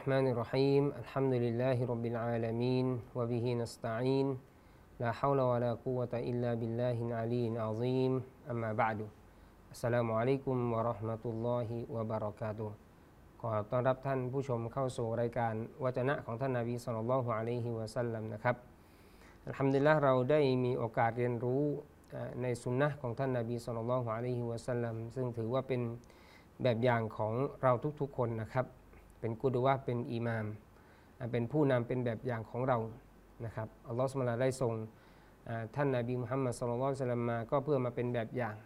الرحمن الرحيم الحمد لله رب العالمين وبه نستعين لا حول ولا قوة إلا بالله العلي العظيم أما بعد السلام عليكم ورحمة الله وبركاته ขอต้อนรับท่านผู้ชมเข้าสู่รายการวจนะของท่านนาบีสุลต่านลอฮ์อะลัยฮิวะสัลลัมนะครับอัลฮัมดุลิลละเราได้มีโอกาสเรียนรู้ในสุนนะของท่านนาบีสุลต่านลอฮ์อะลัยฮิวะสัลลัมซึ่งถือว่าเป็นแบบอย่างของเราทุกๆคนนะครับ เป็นกุดวะเป็นอิหมาม เป็นผู้นำเป็นแบบอย่างของเรานะครับอัลลอฮฺสุลตาได้ทรงท่านนาบีมุฮัมมัดสุลลัลสลัมมาก็เพื่อมาเป็นแบบอย่าง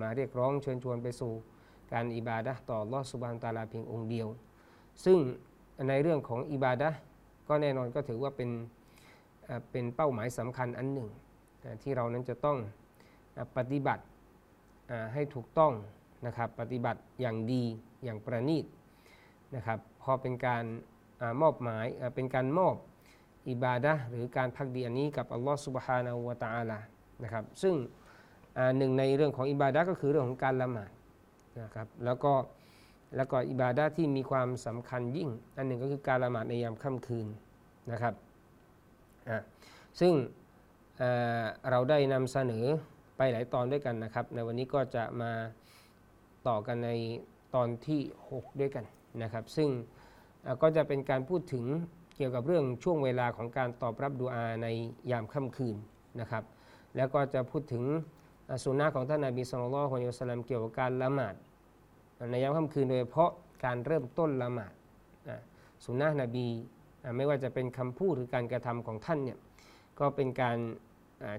มาเรียกร้องเชิญชวนไปสู่การอิบาดะต่อลอสุบานตาลาเพียงองค์เดียว ซึ่งในเรื่องของอิบาดะก็แน่นอนก็ถือว่าเป็นเป็นเป้าหมายสำคัญอันหนึ่ง ที่เรานั้นจะต้องปฏิบัติให้ถูกต้องนะครับปฏิบัติอย่างดีอย่างประณีต นะครับพอเป็นการอมอบหมายเป็นการมอบอิบาดะหรือการพักดีอันนี้กับอัลลอฮฺสุบฮานาวะตาลานะครับซึ่งหนึ่งในเรื่องของอิบาดะก็คือเรื่องของการละหมาดนะครับแล้วก็แล้วก็อิบาดะที่มีความสำคัญยิ่ง อันหนึ่งก็คือการละหมาดในยามค่ำคืนนะครับซึ่งเราได้นำเสนอไปหลายตอนด้วยกันนะครับ ในวันนี้ก็จะมาต่อกันในตอนที่ 6 ด้วยกัน นะครับ ซึ่งก็จะเป็นการพูดถึงเกี่ยวกับเรื่องช่วงเวลาของการตอบรับดูอาในยามค่ำคืนนะครับ แล้วก็จะพูดถึงสุนนะของท่านนาบีสุลต่านของยุสลามเกี่ยวกับการละหมาดในยามค่ำคืนโดยเฉพาะการเริ่มต้นละหมาดสุนนะนบีไม่ว่าจะเป็นคำพูดหรือการกระทำของท่านเนี่ยก็เป็นการ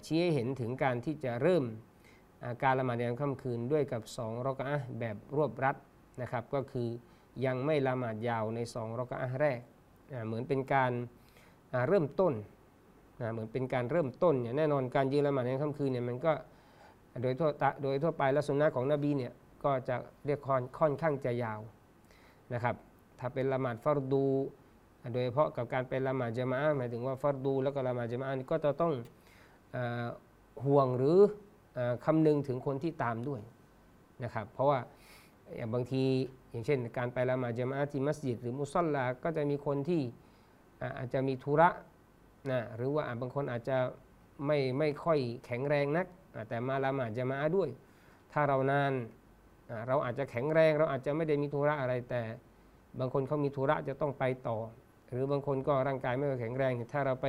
ชี้ให้เห็นถึงการที่จะเริ่มการละหมาดในยามค่ำคืนด้วยกับสองรอกะแบบรวบรัดนะครับ ก็คือ ยังไม่ละหมาดยาวในสองรอกอะแรกเหมือนเป็นการเริ่มต้นเหมือนเป็นการเริ่มต้นเนี่ยแน่นอนการยืนละหมาดในค่ำคืนเนี่ยมันก็โดยทั่วโดยทั่วไปและสุนนะของนบีเนี่ยก็จะเรียกค่อนข้างจะยาวนะครับถ้าเป็นละหมาดฟารดู โดยเฉพาะกับการเป็นละหมาดจามะหมายถึงว่าฟารดู แล้วก็ละหมาดจามะก็จะต้องห่วงหรือคำนึงถึงคนที่ตามด้วยนะครับเพราะว่า อย่างบางทีอย่างเช่น การไปละหมาดจามะที่มัสยิดหรือมุสลาก็จะมีคนที่อาจจะมีธุระนะหรือว่าบางคนอาจจะไม่ไม่ค่อยแข็งแรงนัก แต่มาละหมาดจะมาด้วย ถ้าเรานานเราอาจจะแข็งแรง เราอาจจะไม่ได้มีธุระอะไรแต่บางคนเขามีธุระจะต้องไปต่อ หรือบางคนก็ร่างกายไม่ค่อยแข็งแรง ถ้าเราไป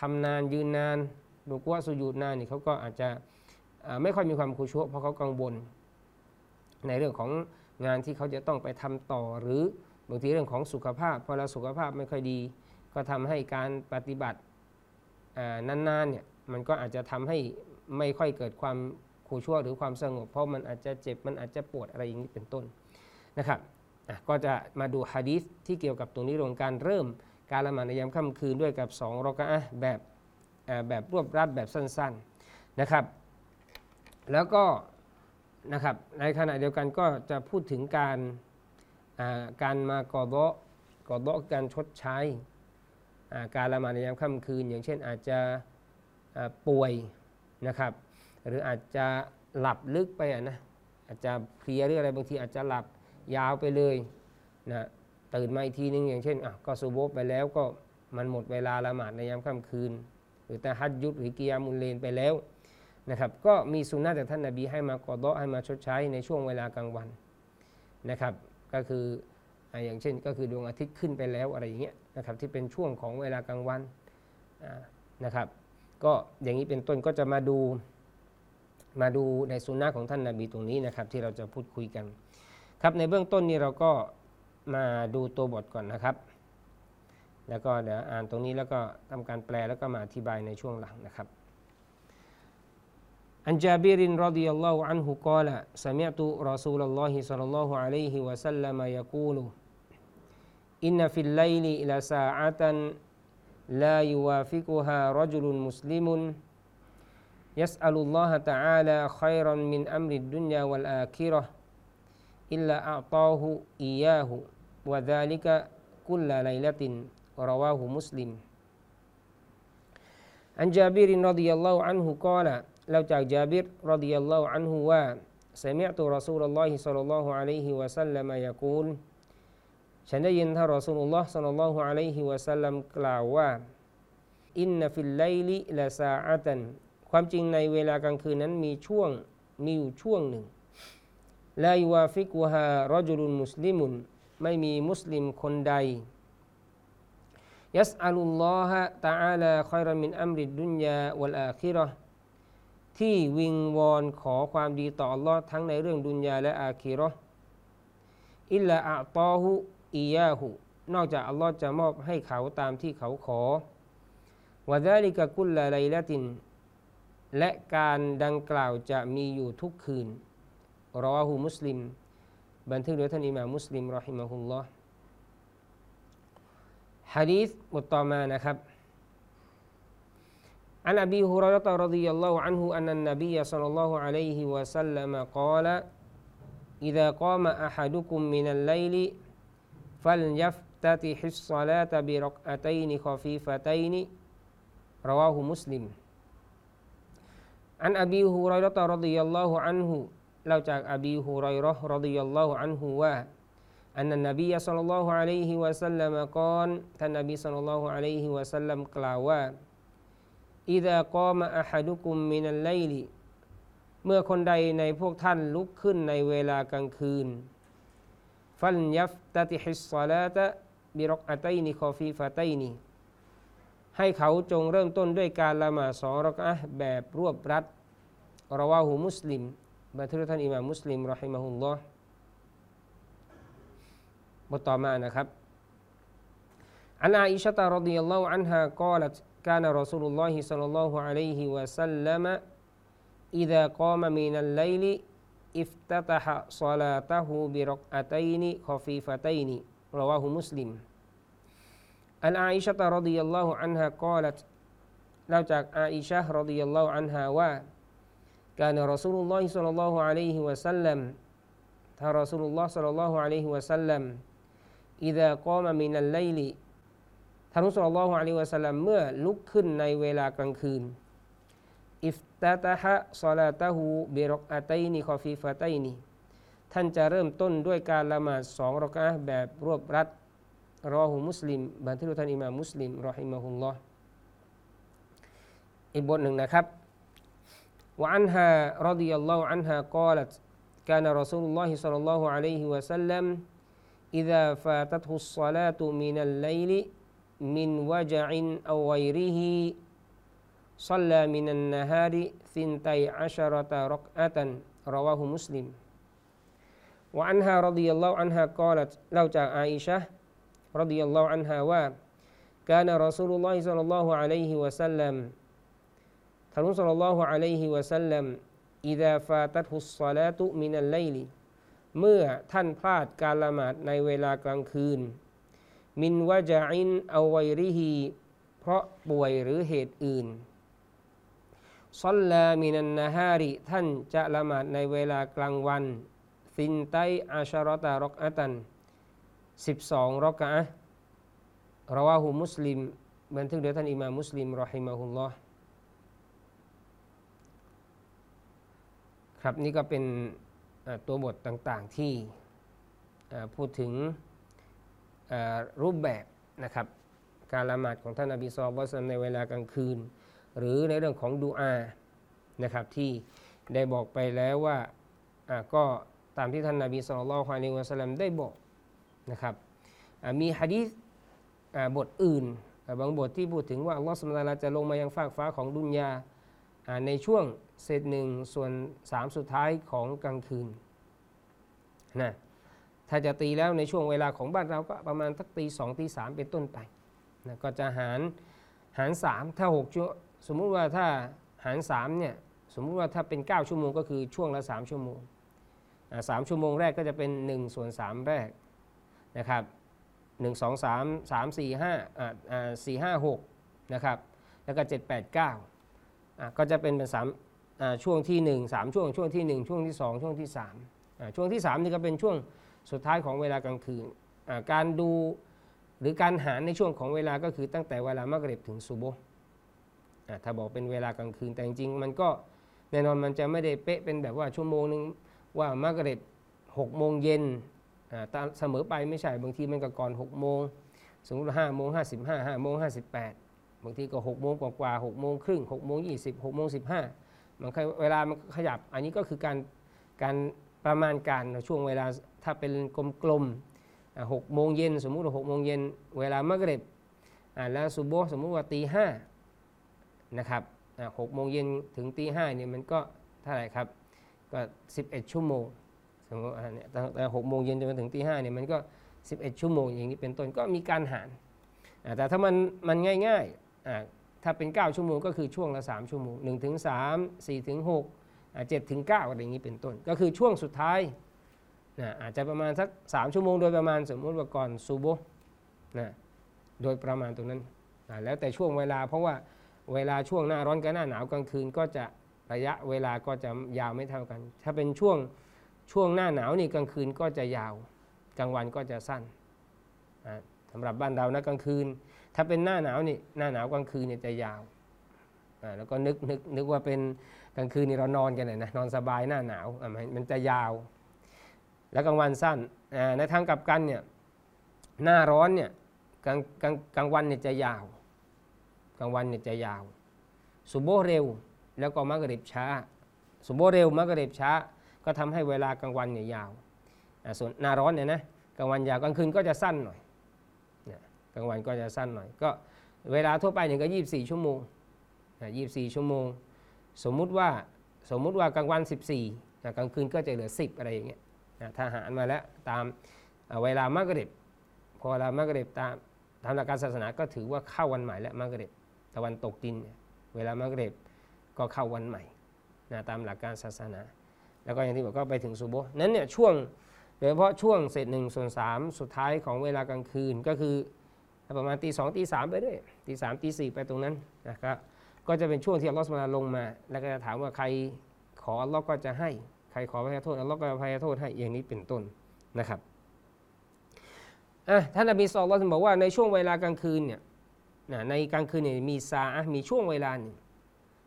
ทำนานยืนนานดูกว่าสุญูดนานนี่เขาก็อาจจะไม่ค่อยมีความคุชัวเพราะเขากังวล ในเรื่องของงานที่เขาจะต้องไปทำต่อหรือบางทีเรื่องของสุขภาพพอเราสุขภาพไม่ค่อยดี ก็ทำให้การปฏิบัตินานๆเนี่ยมันก็อาจจะทำให้ไม่ค่อยเกิดความขูชั่วหรือความสงบ เพราะมันอาจจะเจ็บมันอาจจะปวดอะไรอย่างนี้เป็นต้นนะครับก็จะมาดูฮะดีษที่เกี่ยวกับตรงนี้เรื่องการเริ่มการละหมาดในยามค่ำคืนด้วยกับ2รอกะแบบแบบรวบรัดแบบสั้นๆนะครับ แล้วก็ นะครับ ในขณะเดียวกันก็จะพูดถึงการการมากอดอกอดอการชดใช้การละหมาดในยามค่ำคืน อย่างเช่นอาจจะป่วยนะครับ หรืออาจจะหลับลึกไปนะอาจจะเพลียหรืออะไรบางทีอาจจะหลับยาวไปเลยนะตื่นมาอีกทีนึงอย่างเช่นอะก็ซูโบไปแล้วก็มันหมดเวลาละหมาดในยามค่ำคืน หรือแต่ฮัดยุดหรือกิยามุลเลนไปแล้ว นะครับก็มีสุนนะจากท่านนาบีให้มากอดอให้มาชดใช้ในช่วงเวลากลางวันนะครับ ก็คืออย่างเช่นก็คือดวงอาทิตย์ขึ้นไปแล้วอะไรอย่างเงี้ยนะครับที่เป็นช่วงของเวลากลางวันนะครับ ก็อย่างนี้เป็นต้นก็จะมาดูมาดูในสุนนะของท่านนาบีตรงนี้นะครับ ที่เราจะพูดคุยกัน ครับในเบื้องต้นนี้เราก็มาดูตัวบทก่อนนะครับ แล้วก็เดี๋ยวอ่านตรงนี้แล้วก็ทำการแปลแล้วก็มาอธิบายในช่วงหลังนะครับ عن جابر رضي الله عنه قال سمعت رسول الله صلى الله عليه وسلم يقول إن في الليل إلى ساعة لا يوافقها رجل مسلم يسأل الله تعالى خيرا من أمر الدنيا والآخرة إلا أعطاه إياه وذلك كل ليلة رواه مسلم. عن جابر رضي الله عنه قال แล้วจากจาบิร رضي الله عنه ว่า سمعت رسول الله صلى الله عليه وسلم يقول ฉันได้ยินท่านรอซูลุลลอฮ์ صلى الله عليه وسلم กล่าวว่า إن في الليل لساعة ความจริงในเวลากลางคืนนั้นมีช่วงมีอยู่ช่วงหนึ่งلا يوافقها رجل مسلم ไม่มีมุสลิมคนใดยัสอัลุลลอฮะตะอาลาคอยรมินอัมริดดุนยาวัลอาคิรอ ที่วิงวอนขอความดีต่อ Allah ทั้งในเรื่องดุนยาและอาคิรออิลลาอัตอฮุอียาหุนอกจากอัลลอฮ์จะมอบให้เขาตามที่เขาขอวะดาลิกะกุลลาไลละติน และการดังกล่าวจะมีอยู่ทุกคืนรอหูมุสลิม บันทึกโดยท่านอิหม่ามมุสลิมรอฮิมะฮุลลอฮ์ฮะดีษบทต่อมานะครับ عن أبي هريرة رضي الله عنه أن النبي صلى الله عليه وسلم قال إذا قام أحدكم من الليل فليفتتح الصلاة بركعتين خفيفتين. رواه مسلم. عن أبي هريرة رضي الله عنه لو جاء أبي هريرة رضي الله عنه و أن النبي صلى الله عليه وسلم قال النبي صلى الله عليه وسلم قال إذا قام أحدكم من الليلเมื่อคนใดในพวกท่านลุกขึ้นในเวลากลางคืน فليفتتح الصلاة بركعتين خفيفتينให้เขาจงเริ่มต้นด้วยการละหมาดสองรักอะแบบรวบรัดرواه مسلمบันทึกท่านอิหม่ามมุสลิมรอฮิมะฮุลลอฮ์บทต่อมานะครับอันอาอิชะตารดิยัลลอฮุอันฮะกอลัต كان رسول الله صلى الله عليه وسلم إذا قام من الليل افتتح صلاته بركعتين خفيفتين رواه مسلم عن عائشة رضي الله عنها قالت เราจากอาอิชะรดิยัลลอฮุอันฮาว่า كان رسول الله صلى الله عليه وسلم ถ้ารอสูลุลลอฮ์ صلى الله عليه وسلم إذا قام من الليل ท่ านรุสุลลอฮุอะลัยวะสัลลัมเมื่อลุกขึ้นในเวลากลางคืน อิฟตาตะฮะซอลาตะฮูบิรอกอาตัยนีคอฟีฟาตัยนีท่านจะเริ่มต้นด้วยการละหมาดสองรอกะแบบรวบรัดรอหูมุสลิมบันทึกท่านอิมามมุสลิมรอฮิมะฮุลลอฮ์อีกบทหนึ่งนะครับ وعنها رضي الله عنها قالت كان رسول الله صلى الله عليه وسلم إذا فاتته الصلاة من الليل من وجع أو غيره صلى من النهار ثنتي عشرة ركعة رواه مسلم وعنها رضي الله عنها قالت لو جاء عائشة رضي الله عنها و كان رسول الله صلى الله عليه وسلم ท่านรุสลลอฮุอะลัยฮิวะสัลลัมอิดาฟาตัตุสซาลาตุมินัลไลลิเมื่อท่านพลาดการละหมาดในเวลากลางคืน มินวะจาอินเอาไวริฮีเพราะป่วยหรือเหตุอื่นซัลลามินันนาฮาริท่านจะละหมาดในเวลากลางวันซินไตอาชารตารกอะตันสิบสองรกะราวาหูมุสลิมบันทึกโดยท่านอิมามุสลิมรอฮิมะฮุลลอฮ์ครับนี่ก็เป็นตัวบทต่างๆที่พูดถึง รูปแบบนะครับการละหมาดของท่านอบีซอบอสในเวลากลางคืน หรือในเรื่องของดูอานะครับที่ได้บอกไปแล้วว่าก็ตามที่ท่านนาบีสุลต่านฮวานิวะสลัมได้บอกนะครับมีฮะดีษบทอื่น บางบทที่พูดถึงว่าอัลลอฮฺสุลตานจะลงมายังฟากฟ้าของดุนยาในช่วงเศษหนึ่งส่วนสามสุดท้ายของกลางคืนนะ ถ้าจะตีแล้วในช่วงเวลาของบ้านเราก็ประมาณทักตีสองตีสามเป็นต้นไปนะก็จะหารหารสามถ้าหกชั่วสมมุติว่าถ้าหารสามเนี่ยสมมุติว่าถ้าเป็น 9 ชั่วโมงก็คือช่วงละ 3 ชั่วโมงสามชั่วโมงแรกก็จะเป็น1ส่วน3แรกนะครับ1 2 3 3 4 5อ่า4 5 6นะครับแล้วก็ 7 8 9อ่ก็จะเป็นเป็นสามช่วงที่ 1 3 ช่วงช่วงที่ 1 ช่วงที่ 2 ช่วงที่3ช่วงที่ 3 นี่ก็เป็นช่วง สุดท้ายของเวลากลางคืนการดูหรือการหารในช่วงของเวลาก็คือตั้งแต่เวลามะกริบถึงซูโบถ้าบอกเป็นเวลากลางคืนแต่จริงๆมันก็แน่นอนมันจะไม่ได้เป๊ะเป็นแบบว่าชั่วโมงหนึ่งว่ามะกริบหกโมงเย็นเสมอไปไม่ใช่บางทีมันก็ก่อน6โมงสมมติห้าโมงห้าสิบห้าห้าโมงห้าสิบแปดบางทีก็6โมงกว่าๆหกโมงครึ่งหกโมงยี่สิบหกโมงสิบห้ามันเวลามันขยับอันนี้ก็คือการการ ประมาณการช่วงเวลาถ้าเป็นกลมๆหกโมงเย็นสมมุติว่าหกโมงเย็นเวลามะกริบแล้วซุโบสมมุติว่าตีห้านะครับหกโมงเย็นถึงตีห้าเนี่ยมันก็เท่าไหร่ครับก็11ชั่วโมงสมมติเนี่ยตั้งแต่หกโมงเย็นจนถึงตีห้าเนี่ยมันก็11ชั่วโมงอย่างนี้เป็นต้นก็มีการหารแต่ถ้ามันมันง่ายๆถ้าเป็น 9 ชั่วโมงก็คือช่วงละ 3 ชั่วโมง1ถึง3 4ถึง 6อ่า7ถึง9อะไรอย่างนี้เป็นต้น ก็คือช่วงสุดท้ายนะอาจจะประมาณสัก3ชั่วโมงโดยประมาณสมมติว่าก่อนซูโบนะโดยประมาณตรงนั้นอ่าแล้วแต่ช่วงเวลาเพราะว่าเวลาช่วงหน้าร้อนกับหน้าหนาวกลางคืนก็จะระยะเวลาก็จะยาวไม่เท่ากัน ถ้าเป็นช่วงช่วงหน้าหนาวนี่กลางคืนก็จะยาวกลางวันก็จะสั้นสำหรับบ้านเรานะกลางคืน ถ้าเป็นหน้าหนาวนี่หน้าหนาวกลางคืนเนี่ยจะยาว แล้วก็นึกนึกนึกว่าเป็นกลางคืนนี่เรานอนกันเลยนะ นอนสบายหน้าหนาวอะมันจะยาว แล้วกลางวันสั้นอ่าในทางกลับกันเนี่ยหน้าร้อนเนี่ยกลางกลางกลางวันเนี่ยจะยาว กลางวันเนี่ยจะยาว สุโบเร็วแล้วก็มักริบช้า สุโบเร็วมักริบช้า ก็ทำให้เวลากลางวันเนี่ยยาวอ่าส่วนหน้าร้อนเนี่ยนะกลางวันยาวกลางคืนก็จะสั้นหน่อยนะกลางวันก็จะสั้นหน่อย ก็เวลาทั่วไปเนี่ยก็ 24 ชั่วโมง นะ24 ชั่วโมง สมมุติว่าสมมุติว่ากลางวัน 14นะกลางคืนก็จะเหลือ 10 อะไรอย่างเงี้ยนะถ้าหารมาแล้วตามเวลามักริบพอเวลามักริบตามตามหลักการศาสนาก็ถือว่าเข้าวันใหม่แล้วมักริบตะวันตกดิน เวลามักริบก็เข้าวันใหม่นะตามหลักการศาสนา แล้วก็อย่างที่บอกก็ไปถึงซูโบนั้นเนี่ยช่วงโดยเฉพาะช่วงเศษหนึ่งส่วนสามสุดท้ายของเวลากลางคืนก็คือประมาณตีสองตีสามไปเรื่อยตีสามตีสี่ไปตรงนั้นนะครับ ก็จะเป็นช่วงที่อัลลอฮฺสุบานลาลงมา แล้วก็จะถามว่าใครขออัลลอฮ์ก็จะให้ ใครขอพระโทษอัลลอฮ์ก็อภัยโทษให้อย่างนี้เป็นต้นนะครับท่านนบีสุลต่านบอกว่าในช่วงเวลากลางคืนเนี่ยในกลางคืนเนี่ยมีซาอะมีช่วงเวลาหนึ่ง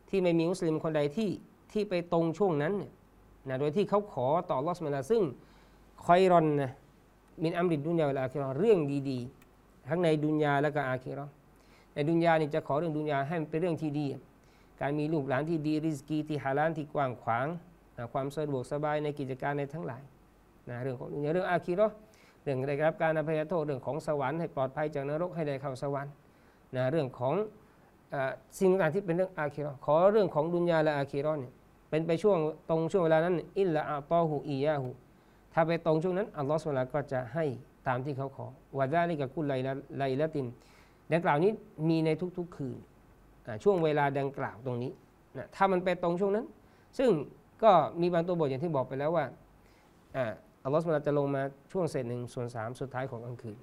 ที่ไม่มีมุสลิมคนใดที่ที่ไปตรงช่วงนั้นเนี่ยนะโดยที่เขาขอต่ออัลลอฮ์สุบฮาลาซึ่งคอยรอนนะมินอัมริดดุนยาเวลาอาคิราะห์เรื่องดีๆ ทั้งในดุนยาและก็อาคิราะห์ ในดุนยานี่จะขอเรื่องดุนยาให้มันเป็นเรื่องที่ดี การมีลูกหลานที่ดีริสกีที่ฮาลาลที่กว้างขวางนะความสะดวกสบายในกิจการในทั้งหลายนะเรื่องของดุนยาเรื่องอาคิเราะห์เรื่องได้รับการอภัยโทษเรื่องของสวรรค์ให้ปลอดภัยจากนรกให้ได้เข้าสวรรค์นะเรื่องของอสิ่งต่างๆที่เป็นเรื่องอาคิเราะห์ขอเรื่องของดุนยาและอาคิเราะห์เนี่ยเป็นไปช่วงตรงช่วงเวลานั้นอิลละอาตอฮูอียาฮูถ้าไปตรงช่วงนั้นอัลลอฮฺสุลาก็จะให้ตามที่เขาขอวะดาลิกะกุลไลละไลละติน ดังกล่าวนี้มีในทุกๆคืนช่วงเวลาดังกล่าวตรงนี้นะถ้ามันไปตรงช่วงนั้น ซึ่งก็มีบางตัวบทอย่างที่บอกไปแล้วว่าอัลลอฮฺสุลตาจะลงมาช่วงเศษหนึ่งส่วนสามสุดท้ายของกลางคืน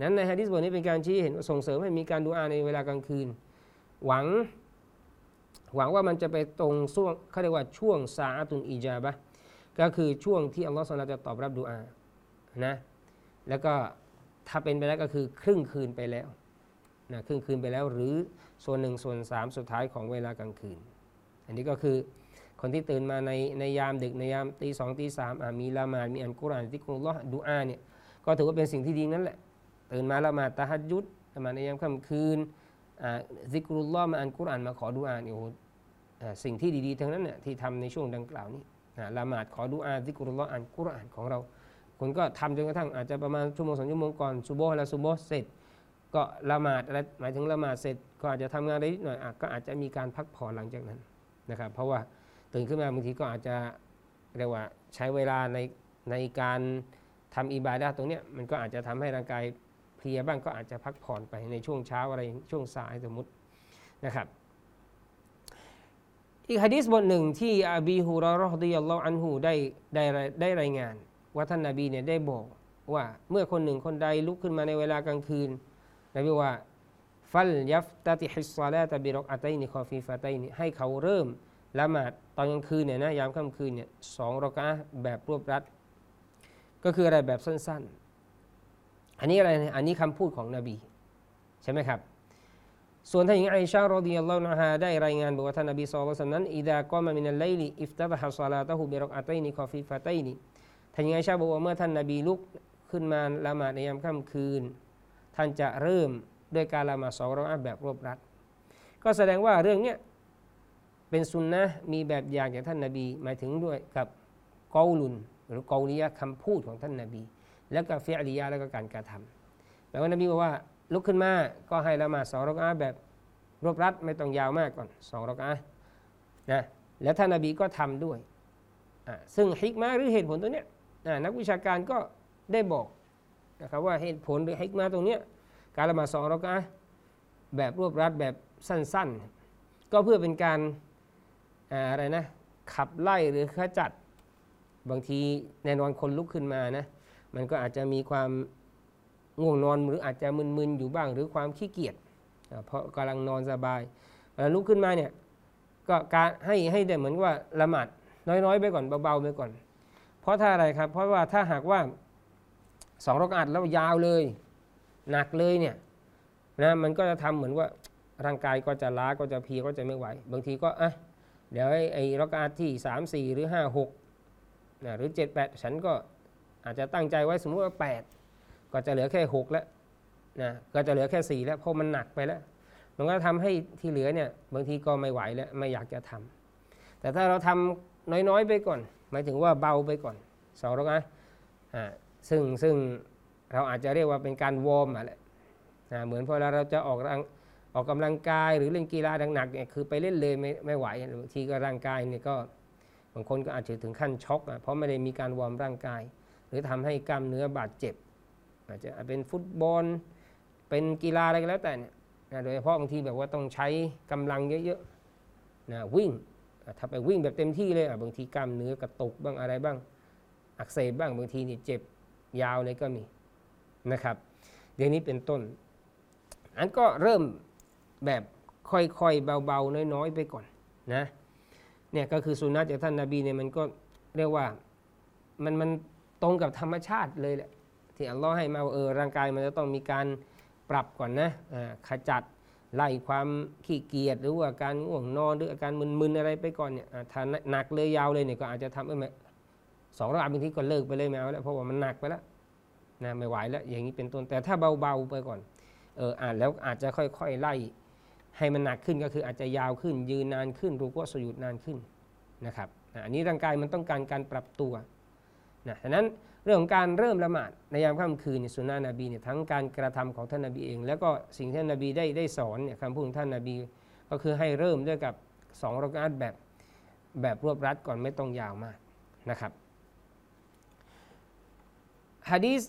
นั้นในฮะดิษบทนี้เป็นการชี้เห็นส่งเสริมให้มีการดูอาในเวลากลางคืน หวังหวังว่ามันจะไปตรงช่วงเขาเรียกว่าช่วงซาอะตุนอีจาบะก็คือช่วงที่อัลลอฮฺสุลตาจะตอบรับดูอานะแล้วก็ถ้าเป็นไปแล้วก็คือครึ่งคืนไปแล้ว นะครึ่งคืนไปแล้วหรือส่วนหนึ่งส่วนสามสุดท้ายของเวลากลางคืน อันนี้ก็คือคนที่ตื่นมาในในยามดึกในยามตีสองตีสามมีละหมาดมีอันกุรอานที่กุลลอดูอาเนี่ยก็ถือว่าเป็นสิ่งที่ดีนั่นแหละตื่นมาละหมาดตะฮัดยุดละหมาดในยามค่ำคืนอ่าซิกรุลลอมาอันกุรอานมาขอดูอาเนี่ยโอ้โหสิ่งที่ดีๆทั้งนั้นเนี่ยที่ทำในช่วงดังกล่าวนี้ละหมาดขอดูอาซิกรุลลออ่านกุรอานของเรา คนก็ทำจนกระทั่งอาจจะประมาณชั่วโมงสองชั่วโมงก่อนซุโบและซุโบเสร็จ ก็ละหมาดอะไรหมายถึงละหมาดเสร็จก็อาจจะทำงานได้นิดหน่อยอก็อาจจะมีการพักผ่อนหลังจากนั้นนะครับ เพราะว่าตื่นขึ้นมาบางทีก็อาจจะเรียกว่าใช้เวลาในในการทำอิบาดะตรงนี้มันก็อาจจะทำให้ร่างกายเพลียบ้างก็อาจจะพักผ่อนไปในช่วงเช้าอะไรช่วงสายสมมตินะครับ อีกฮะดีษบทหนึ่งที่อบีฮูรอรอฮ์ดิยัลลอฮอันฮูได้ได้ได้รายงาน ว่าท่านนาบีเนี่ยได้บอกว่าเมื่อคนหนึ่งคนใดลุกขึ้นมาในเวลากลางคืน นบีว่าفليفتتح الصلاة بركعتين خفيفتينให้เขาเริ่มละหมาดตอนกลางคืนเนี่ยนะยามค่ำคืนเนี่ยสองรอกะแบบรวบรัด ก็คืออะไรแบบสั้น ๆ อันนี้อะไรอันนี้คำพูดของนบี ใช่ไหมครับ ส่วนท่านหญิงไอชา رضي الله عنهاได้รายงานบอกว่าท่านนบีصلى الله عليه وسلمนั้นإذا قام من الليل افتتح صلاته بركعتين خفيفتينท่านหญิงไอชาบอกว่าเมื่อท่านนบีลุกขึ้นมาละหมาดในยามค่ำคืน ท่านจะเริ่มด้วยการละหมาดสองรอกอาแบบรวบรัด ก็แสดงว่าเรื่องเนี้ยเป็นสุนนะมีแบบอย่างจากท่านนาบี หมายถึงด้วยกับกอลุน หรือกอลิยะคำพูดของท่านนาบี แล้วก็เฟียริยะแล้วก็การกระทำแปลว่านบีบอกว่าลุกขึ้นมาก็ให้ละหมาดสองรอกอาแบบรวบรัดไม่ต้องยาวมากก่อนสองรอกอานะแล้วท่านนาบีก็ทำด้วย ซึ่งฮิกมาหรือเหตุผลตัวเนี้ยนักวิชาการก็ได้บอก นะครับว่าเหตุผลหรือฮิกมาตรงเนี้ยการละหมาดสองเรอกอาแบบรวบรัดแบบสั้นๆ ก็เพื่อเป็นการอะไรนะขับไล่หรือขจัดบางทีแน่นอนคนลุกขึ้นมานะมันก็อาจจะมีความง่วงนอนหรืออาจจะมึนๆอยู่บ้าง หรือความขี้เกียจเพราะกำลังนอนสบายเวลาลุกขึ้นมาเนี่ยก็การให้ให้ได้เหมือนว่าละหมาดน้อยๆ ไปก่อนเบาๆไปก่อน เพราะถ้าอะไรครับ เพราะว่าถ้าหากว่า สองรกอัดแล้วยาวเลย หนักเลยเนี่ยนะมันก็จะทำเหมือนว่าร่างกายก็จะล้าก็จะเพียก็จะไม่ไหว บางทีก็อะเดี๋ยวไอ้รกอัดที่สามสี่หรือห้าหกนะหรือเจ็ดแปดฉันก็อาจจะตั้งใจไว้สมมุติว่าแปดก็จะเหลือแค่หกแล้วนะก็จะเหลือแค่สี่แล้วเพราะมันหนักไปแล้ว มันก็ทำให้ที่เหลือเนี่ยบางทีก็ไม่ไหวแล้วไม่อยากจะทำแต่ถ้าเราทำน้อยๆไปก่อน หมายถึงว่าเบาไปก่อนสองรกนะอ่า ซึ่งซึ่งเราอาจจะเรียกว่าเป็นการวอร์มอะไรนะเหมือนพอเราจะออกรังออกกำลังกายหรือเล่นกีฬาหนักๆเนี่ยคือไปเล่นเลยไม่ไม่ไหวบางทีก็ร่างกายเนี่ยก็บางคนก็อาจจะถึงขั้นช็อกอะเพราะไม่ได้มีการวอร์มร่างกาย หรือทำให้กล้ามเนื้อบาดเจ็บ อาจจะเป็นฟุตบอล เป็นกีฬาอะไรก็แล้วแต่เนี่ยนะโดยเฉพาะบางทีแบบว่าต้องใช้กำลังเยอะๆนะวิ่งถ้าไปวิ่งแบบเต็มที่เลยบางทีกล้ามเนื้อกระตุกบ้างอะไรบ้าง อักเสบบ้างบางทีนี่เจ็บ ยาวเลยก็มีนะครับเดี๋ยวนี้เป็นต้น อันก็เริ่มแบบค่อยๆเบาๆน้อยๆไปก่อนนะเนี่ยก็คือสุนัขจากท่านนาบีเนี่ยมันก็เรียกว่ามันมันตรงกับธรรมชาติเลยแหละที่อัลลอฮ์ให้มาเออร่างกายมันจะต้องมีการปรับก่อนนะขจัดไล่ความขี้เกียจหรือว่าการง่วงนอนหรืออาการมึนๆอะไรไปก่อนเนี่ยถ้าหนักเลยยาวเลยเนี่ยก็อาจจะทำให้ สองรอบบางทีก็เลิกไปเลยแมวแล้วเพราะว่ามันหนักไปแล้วนะไม่ไหวแล้วอย่างนี้เป็นต้นแต่ถ้าเบาๆไปก่อนเอออ่านแล้วอาจจะค่อยๆไล่ ให้มันหนักขึ้นก็คืออาจจะยาวขึ้น ยืนนานขึ้นรู้ว่าสยุดนานขึ้นนะครับอันนี้ร่างกายมันต้องการการปรับตัวนะฉะนั้นเรื่องของการเริ่มละหมาดในยามค่ำคืนเนี่ยสุนนะบีเนี่ยทั้งการกระทำของท่านนบีเอง แล้วก็สิ่งที่ท่านนบีได้ได้สอนเนี่ยคำพูดของท่านนบี ก็คือให้เริ่มด้วยกับสองรกาตแบบแบบรวบรัดก่อนไม่ต้องยาวมากนะครับ ฮะดีษ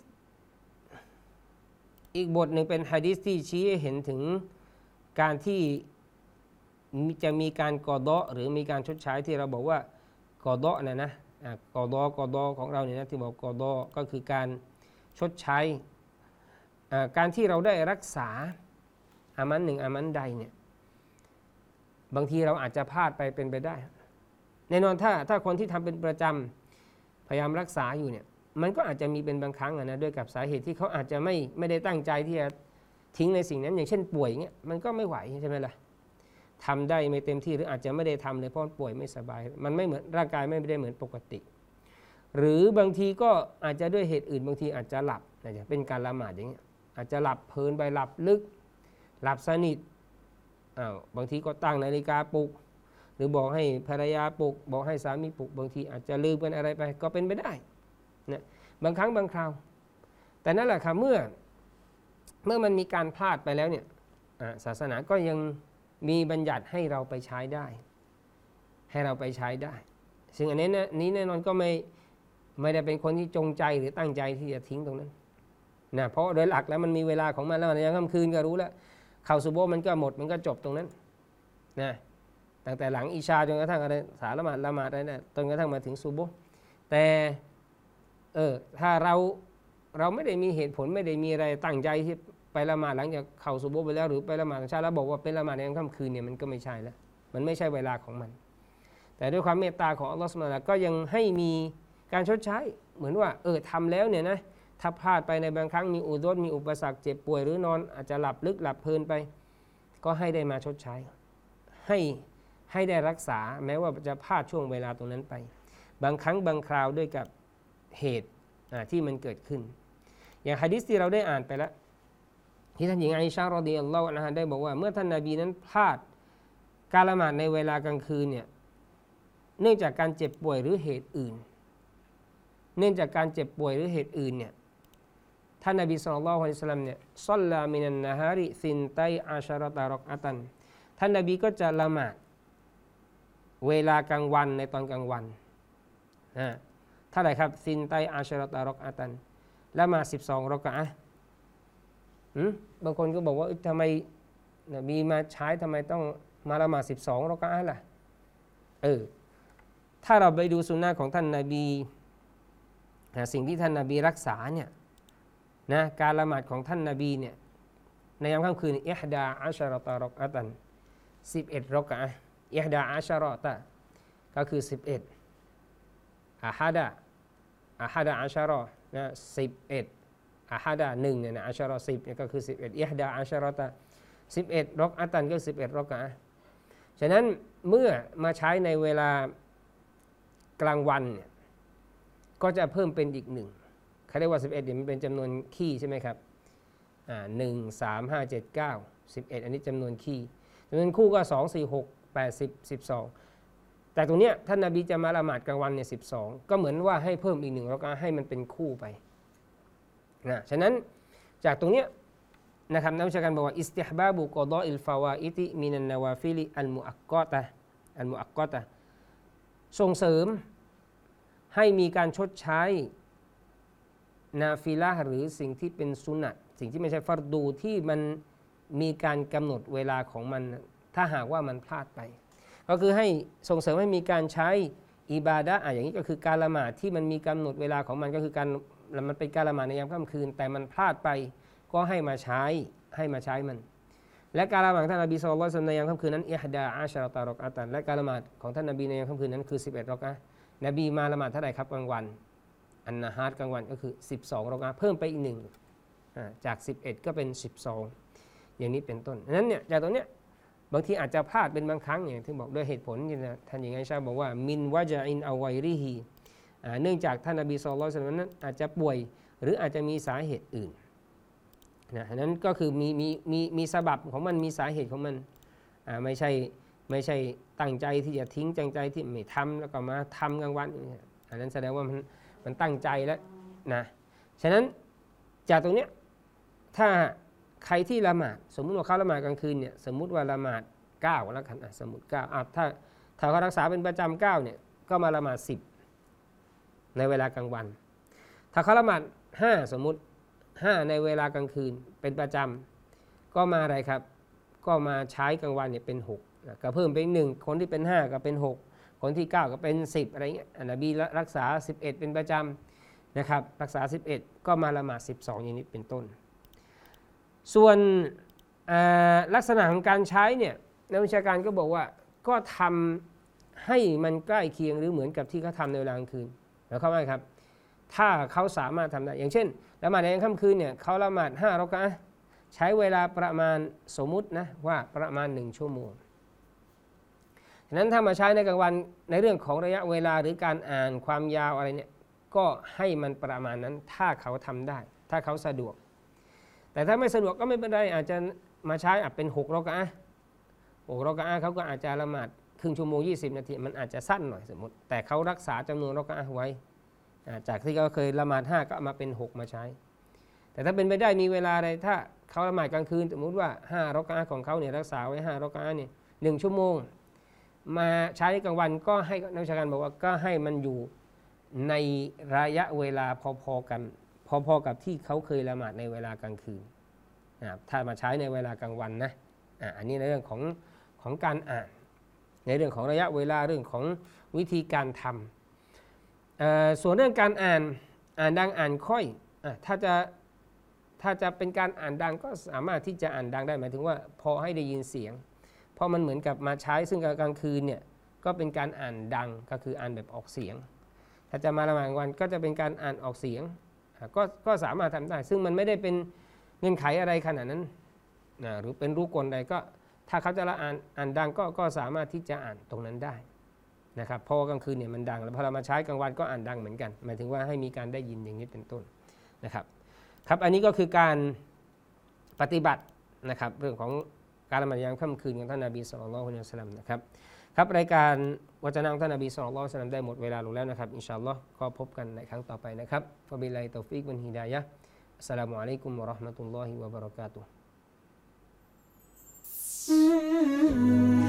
อีกบทหนึ่งเป็นฮะดีษที่ชี้ให้เห็นถึงการที่จะมีการกอดอหรือมีการชดใช้ที่เราบอกว่ากอดอนะนะกอดอกอดอของเราเนี่ยนะที่บอกกอดอก็คือการชดใช้การที่เราได้รักษาอามันหนึ่งอามันใดเนี่ยบางทีเราอาจจะพลาดไปเป็นไปได้ แน่นอนถ้าถ้าคนที่ทำเป็นประจำพยายามรักษาอยู่เนี่ย มันก็อาจจะมีเป็นบางครั้งนะด้วยกับสาเหตุที่เขาอาจจะไม่ไม่ได้ตั้งใจที่จะทิ้งในสิ่งนั้น อย่างเช่นป่วยเงี้ยมันก็ไม่ไหวใช่ไหมล่ะทำได้ไม่เต็มที่หรืออาจจะไม่ได้ทำเลยเพราะป่วยไม่สบาย มันไม่เหมือนร่างกายไม่ได้เหมือนปกติ หรือบางทีก็อาจจะด้วยเหตุอื่นบางทีอาจจะหลับอาจจะเป็นการละหมาดอย่างเงี้ยอาจจะหลับเพลินไปหลับลึก หลับสนิทอ้าวบางทีก็ตั้งนาฬิกาปลุก หรือบอกให้ภรรยาปลุก บอกให้สามีปลุก บางทีอาจจะลืมเป็นอะไรไป ก็เป็นไปได้ นะบางครั้งบางคราว แต่นั่นแหละค่ะเมื่อเมื่อมันมีการพลาดไปแล้วเนี่ยศาสนาก็ยังมีบัญญัติให้เราไปใช้ได้ ให้เราไปใช้ได้ ซึ่งอันนี้นะนี้แน่นอนก็ไม่ไม่ได้เป็นคนที่จงใจหรือตั้งใจที่จะทิ้งตรงนั้นนะเพราะโดยหลักแล้วมันมีเวลาของมันแล้วในยามค่ำคืนก็รู้แล้วข่าวสุโบมันก็หมดมันก็จบตรงนั้นนะตั้งแต่หลังอิชาจนกระทั่งอะไรสารละหมาดละหมาดอะไรนะจนกระทั่งมาถึงซูโบแต่ เออถ้าเราเราไม่ได้มีเหตุผลไม่ได้มีอะไรตั้งใจที่ไปละหมาดหลังจากเข้าสุโบไปแล้วหรือไปละหมาดเช้าแล้วบอกว่าเป็นละหมาดในค่ำคืนเนี่ยมันก็ไม่ใช่แล้วมันไม่ใช่เวลาของมัน แต่ด้วยความเมตตาของอัลลอฮฺสุลตาก็ยังให้มีการชดใช้ เหมือนว่าเออทำแล้วเนี่ยนะถ้าพลาดไปในบางครั้งมีอุดรมีอุปสรรคเจ็บป่วยหรือนอนอาจจะหลับลึกหลับเพลินไป ก็ให้ได้มาชดใช้ ให้ให้ได้รักษาแม้ว่าจะพลาดช่วงเวลาตรงนั้นไป บางครั้งบางคราวด้วยกับ เหตุที่มันเกิดขึ้น อย่างฮะดิษที่เราได้อ่านไปแล้วที่ท่านหญิงไอชารอดีอัลลอฮฺนะฮะได้บอกว่าเมื่อท่านนาบีนั้นพลาดการละหมาดในเวลากลางคืนเนี่ยเนื่องจากการเจ็บป่วยหรือเหตุอื่น เนื่องจากการเจ็บป่วยหรือเหตุอื่นเนี่ยท่านนบีสุลต่านละฮ์อัลสลัมเนี่ยซัลลามินันนะฮาริซินไตอาชารตารอกอัตัน ท่านนบีก็จะละหมาดเวลากลางวันในตอนกลางวันนะ ท่าไหร่ครับซินไตอาชารตารอกอัตันละมาสิบสองรอกะอะบางคนก็บอกว่าทำไมนบีมาใช้ทำไมต้องมาละหมาดสิบสองรอกะอะล่ะเออถ้าเราไปดูสุนนะของท่านนาบีสิ่งที่ท่านนาบีรักษาเนี่ยนะการละหมาดของท่านนาบีเนี่ยในยามค่ำคืนอิฮดาอัชรตารอกอัตันสิบเอ็ดรอกะอะห์อิฮดาอัชรตะก็คือสิบเอ็ดอาฮัดะ อาฮัดะอัชรอนะสิบเอ็ดอาฮัดะหนึ่งเนี่ยนะอัชรอสิบเนี่ยก็คือสิบเอ็ดอิฮดาอัชรอตะสิบเอ็ดรอกอัตันก็สิบเอ็ดรอกะอะฉะนั้นเมื่อมาใช้ในเวลากลางวันเนี่ยก็จะเพิ่มเป็นอีกหนึ่งเขาเรียกว่า 11เดี๋ยมันเป็นจำนวนคี่ใช่ไหมครับอ่าหนึ่งสามห้าเจ็ดเก้าสิบเอ็ดอันนี้จำนวนคี่จำนวนคู่ก็สองสี่หกแปดสิบสิบสอง แต่ตรงเนี้ยท่านนาบีจะมาละหมาดกลางวันเนี่ยสิบสองก็เหมือนว่าให้เพิ่มอีกหนึ่งแล้วก็ให้มันเป็นคู่ไปนะฉะนั้นจากตรงเนี้ยนะครับนักวิชาการบอกว่าاستحباب قضاء الفوائت من النوافل المؤقتةอัลมุอักกอตะส่งเสริมให้มีการชดใช้นาฟิละหรือสิ่งที่เป็นสุนัตสิ่งที่ไม่ใช่ฟัรดูที่มันมีการกำหนดเวลาของมัน ถ้าหากว่ามันพลาดไป ก็คือให้ส่งเสริมให้มีการใช้อิบาดะอะอย่างนี้ก็คือการละหมาดที่มันมีกำหนดเวลาของมันก็คือการมันเป็นการละหมาดในยามค่ำคืน แต่มันพลาดไปก็ให้มาใช้ให้มาใช้มัน และการละหมาดท่านนบี صلى الله عليه وسلم ในยามค่ำคืนนั้นإحدى عشرة ركعةและการละหมาดของท่านนบีในยามค่ำคืนนั้นคือ 11รอกอะนบีมาละหมาดเท่าไหร่ครับกลางวัน อันนาฮาร์ดกลางวันก็คือ 12รอกอะเพิ่มไปอีกหนึ่งจาก 11 ก็เป็น 12 อย่างนี้เป็นต้นดังนั้นเนี่ยจากตรงเนี้ย บางทีอาจจะพลาดเป็นบางครั้งอย่างที่บอกด้วยเหตุผลที่นะท่านหญิงไอชาบอกว่าمن وجع أو غيرهเนื่องจากท่านนบี صلى الله عليه وسلم นั้นอาจจะป่วยหรืออาจจะมีสาเหตุอื่นนะนั้นก็คือมีมีมีมีสาบับของมันมีสาเหตุของมันไม่ใช่ไม่ใช่ตั้งใจที่จะทิ้งจังใจที่ไม่ทำแล้วก็มาทำกลางวันอันนั้นแสดงว่ามันมันตั้งใจแล้วนะฉะนั้นจากตรงเนี้ยถ้า ใครที่ละหมาดสมมุติว่าเขาละหมาดกลางคืนเนี่ยสมมุติว่าละหมาด9แล้วกันสมมติ9อะถ้าถ้าเขารักษาเป็นประจำ9เนี่ยก็มาละหมาด10 ในเวลากลางวัน ถ้าเขาละหมาด5สมมุติ 5 ในเวลากลางคืนเป็นประจำก็มาอะไรครับ ก็มาใช้กลางวันเนี่ยเป็น6นะก็เพิ่มไปอีกหนึ่งคนที่เป็น 5 ก็เป็น 6 คนที่ 9 ก็เป็น 10 อะไรเงี้ยอันนบีรักษา 11 เป็นประจำนะครับรักษา 11 ก็มาละหมาด12 อย่างนี้เป็นต้น ส่วนลักษณะของการใช้เนี่ยนักวิชาการก็บอกว่าก็ทำให้มันใกล้เคียงหรือเหมือนกับที่เขาทำในเวลากลางคืนแล้วเขาว่าไงครับ ถ้าเขาสามารถทำได้ อย่างเช่นละหมาดในค่ำคืนเนี่ยเขาละหมาด5รอกะใช้เวลาประมาณสมมุตินะว่าประมาณ 1 ชั่วโมงฉะนั้นถ้ามาใช้ในกลางวันในเรื่องของระยะเวลาหรือการอ่านความยาวอะไรเนี่ยก็ให้มันประมาณนั้นถ้าเขาทำได้ ถ้าเขาสะดวก แต่ถ้าไม่สะดวกก็ไม่เป็นไรอาจจะมาใช้อาจเป็น6รอกะอะห์หกรอกะอะห์เขาก็อาจจะละหมาดครึ่งชั่วโมง 20 นาที มันอาจจะสั้นหน่อยสมมติ แต่เขารักษาจำนวนรอกะอะห์ไว้ จากที่เขาเคยละหมาด 5 ก็มาเป็น 6 มาใช้ แต่ถ้าเป็นไปได้มีเวลาอะไรถ้าเขาละหมาดกลางคืนสมมติว่า 5รอกะอะห์ของเขาเนี่ยรักษาไว้ 5รอกะอะห์เนี่ยหนึ่งชั่วโมง มาใช้กลางวันก็ให้นักวิชาการบอกว่าก็ให้มันอยู่ในระยะเวลาพอๆกัน พอๆกับที่เขาเคยละหมาดในเวลากลางคืนนะครับถ้ามาใช้ในเวลากลางวันนะอันนี้ในเรื่องของของการอ่าน ในเรื่องของระยะเวลาเรื่องของวิธีการทำส่วนเรื่องการอ่านอ่านดังอ่านค่อยอถ้าจะถ้าจะเป็นการอ่านดังก็สามารถที่จะอ่านดังได้หมายถึงว่าพอให้ได้ยินเสียง เพราะมันเหมือนกับมาใช้ซึ่งกลางคืนเนี่ยก็เป็นการอ่านดังก็คืออ่านแบบออกเสียง ถ้าจะมาละหมาดกลางวันก็จะเป็นการอ่านออกเสียง ก็ก็สามารถทำได้ ซึ่งมันไม่ได้เป็นเงื่อนไขอะไรขนาดนั้นนะหรือเป็นรู้กลใดก็ถ้าเขาจะละอ่านอ่านดังก็ก็สามารถที่จะอ่านตรงนั้นได้นะครับเพราะว่ากลางคืนเนี่ยมันดัง แล้วพอเรามาใช้กลางวันก็อ่านดังเหมือนกัน หมายถึงว่าให้มีการได้ยินอย่างนี้เป็นต้นนะครับครับอันนี้ก็คือการปฏิบัตินะครับเรื่องของการละหมาดยามค่ำคืนของท่านนบี صلى الله عليه وسلمนะครับ ครับรายการวจนะของท่านนบี صلى الله عليه وسلمได้หมดเวลาลงแล้วนะครับإن شاء اللهก็พบกันในครั้งต่อไปนะครับوبالله التوفيق والهداية السلام عليكم ورحمة الله وبركاته